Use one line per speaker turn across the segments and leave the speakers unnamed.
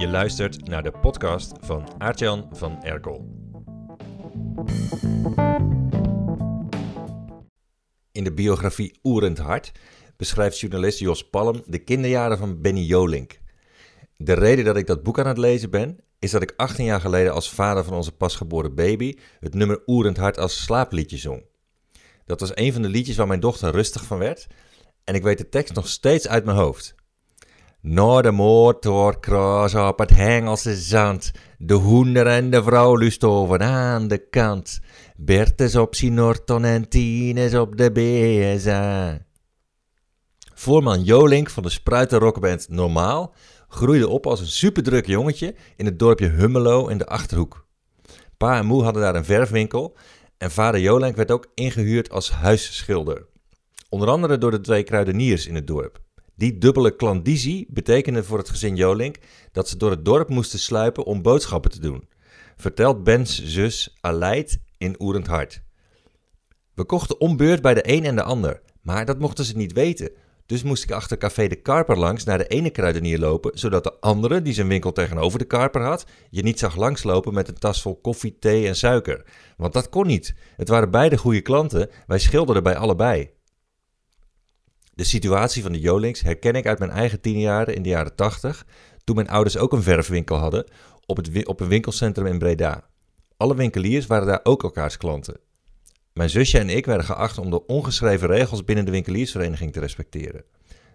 Je luistert naar de podcast van Aartjan van Erkel. In de biografie Oerend Hart beschrijft journalist Jos Palm de kinderjaren van Benny Jolink. De reden dat ik dat boek aan het lezen ben, is dat ik 18 jaar geleden als vader van onze pasgeboren baby het nummer Oerend Hart als slaapliedje zong. Dat was een van de liedjes waar mijn dochter rustig van werd en ik weet de tekst nog steeds uit mijn hoofd. Naar de motor kruis op het Hengelse zand. De hoender en de vrouw lust over aan de kant. Bert is op Sinorton en Tien is op de BSA. Voorman Jolink van de spruitenrockband Normaal groeide op als een superdruk jongetje in het dorpje Hummelo in de Achterhoek. Pa en moe hadden daar een verfwinkel en vader Jolink werd ook ingehuurd als huisschilder. Onder andere door de twee kruideniers in het dorp. Die dubbele klandizie betekende voor het gezin Jolink dat ze door het dorp moesten sluipen om boodschappen te doen. Vertelt Bens zus Aleid in Oerend Hart. We kochten ombeurt bij de een en de ander, maar dat mochten ze niet weten. Dus moest ik achter café de Karper langs naar de ene kruidenier lopen, zodat de andere, die zijn winkel tegenover de Karper had, je niet zag langslopen met een tas vol koffie, thee en suiker. Want dat kon niet. Het waren beide goede klanten, wij schilderden bij allebei. De situatie van de Jolinks herken ik uit mijn eigen tien jaren in de jaren tachtig, toen mijn ouders ook een verfwinkel hadden op, het, op een winkelcentrum in Breda. Alle winkeliers waren daar ook elkaars klanten. Mijn zusje en ik werden geacht om de ongeschreven regels binnen de winkeliersvereniging te respecteren.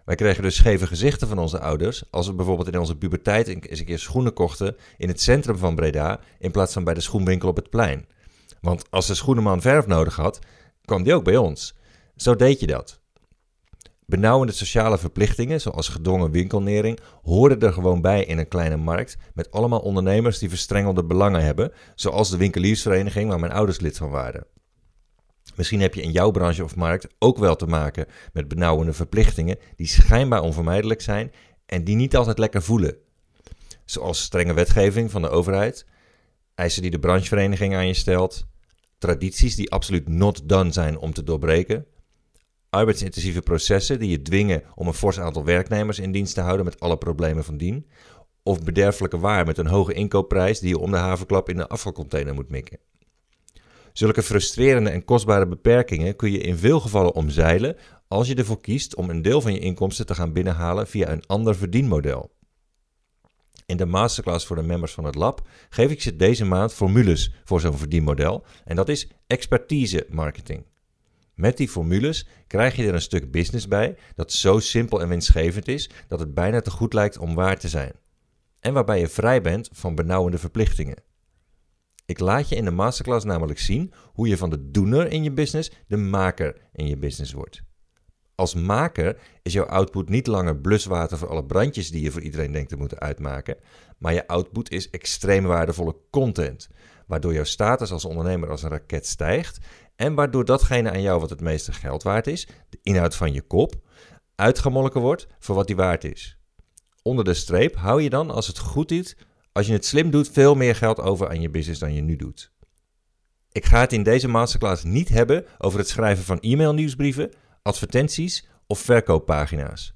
Wij kregen dus scheve gezichten van onze ouders als we bijvoorbeeld in onze puberteit eens een keer schoenen kochten in het centrum van Breda in plaats van bij de schoenwinkel op het plein. Want als de schoenenman verf nodig had, kwam die ook bij ons. Zo deed je dat. Benauwende sociale verplichtingen, zoals gedwongen winkelnering, hoorden er gewoon bij in een kleine markt met allemaal ondernemers die verstrengelde belangen hebben, zoals de winkeliersvereniging waar mijn ouders lid van waren. Misschien heb je in jouw branche of markt ook wel te maken met benauwende verplichtingen die schijnbaar onvermijdelijk zijn en die niet altijd lekker voelen. Zoals strenge wetgeving van de overheid, eisen die de branchevereniging aan je stelt, tradities die absoluut not done zijn om te doorbreken, arbeidsintensieve processen die je dwingen om een fors aantal werknemers in dienst te houden met alle problemen van dien, of bederfelijke waar met een hoge inkoopprijs die je om de havenklap in de afvalcontainer moet mikken. Zulke frustrerende en kostbare beperkingen kun je in veel gevallen omzeilen als je ervoor kiest om een deel van je inkomsten te gaan binnenhalen via een ander verdienmodel. In de masterclass voor de members van het lab geef ik ze deze maand formules voor zo'n verdienmodel en dat is expertise marketing. Met die formules krijg je er een stuk business bij dat zo simpel en winstgevend is dat het bijna te goed lijkt om waar te zijn. En waarbij je vrij bent van benauwende verplichtingen. Ik laat je in de masterclass namelijk zien hoe je van de doener in je business de maker in je business wordt. Als maker is jouw output niet langer bluswater voor alle brandjes die je voor iedereen denkt te moeten uitmaken, maar je output is extreem waardevolle content, waardoor jouw status als ondernemer als een raket stijgt en waardoor datgene aan jou wat het meeste geld waard is, de inhoud van je kop, uitgemolken wordt voor wat die waard is. Onder de streep hou je dan, als het goed is, als je het slim doet, veel meer geld over aan je business dan je nu doet. Ik ga het in deze masterclass niet hebben over het schrijven van e-mailnieuwsbrieven, advertenties of verkooppagina's.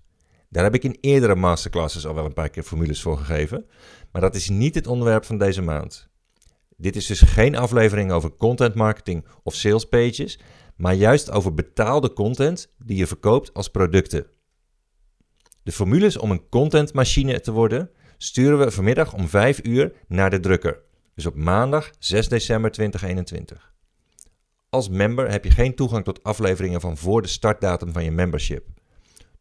Daar heb ik in eerdere masterclasses al wel een paar keer formules voor gegeven, maar dat is niet het onderwerp van deze maand. Dit is dus geen aflevering over content marketing of sales pages, maar juist over betaalde content die je verkoopt als producten. De formules om een contentmachine te worden sturen we vanmiddag om 5 uur naar de drukker. Dus op maandag 6 december 2021. Als member heb je geen toegang tot afleveringen van voor de startdatum van je membership.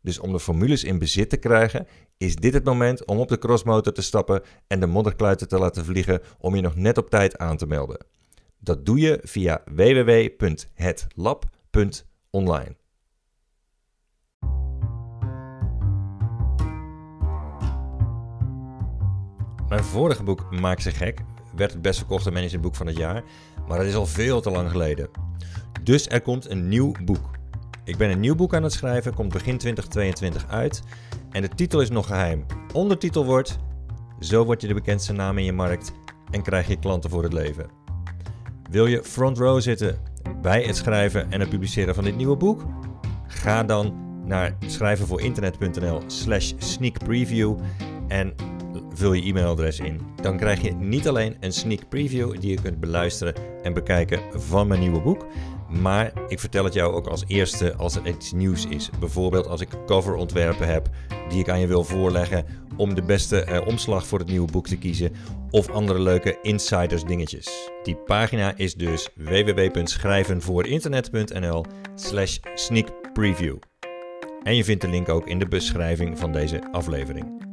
Dus om de formules in bezit te krijgen, is dit het moment om op de crossmotor te stappen en de modderkluiten te laten vliegen om je nog net op tijd aan te melden. Dat doe je via www.hetlab.online. Mijn vorige boek Maak ze gek werd het best verkochte managerboek van het jaar, maar dat is al veel te lang geleden. Dus er komt een nieuw boek. Ik ben een nieuw boek aan het schrijven, komt begin 2022 uit en de titel is nog geheim. Ondertitel wordt Zo word je de bekendste naam in je markt en krijg je klanten voor het leven. Wil je front row zitten bij het schrijven en het publiceren van dit nieuwe boek? Ga dan naar schrijvenvoorinternet.nl slash sneakpreview en vul je e-mailadres in. Dan krijg je niet alleen een sneak preview die je kunt beluisteren en bekijken van mijn nieuwe boek, maar ik vertel het jou ook als eerste als er iets nieuws is. Bijvoorbeeld als ik coverontwerpen heb die ik aan je wil voorleggen om de beste eh, omslag voor het nieuwe boek te kiezen of andere leuke insiders dingetjes. Die pagina is dus www.schrijvenvoorinternet.nl slash sneak preview. En je vindt de link ook in de beschrijving van deze aflevering.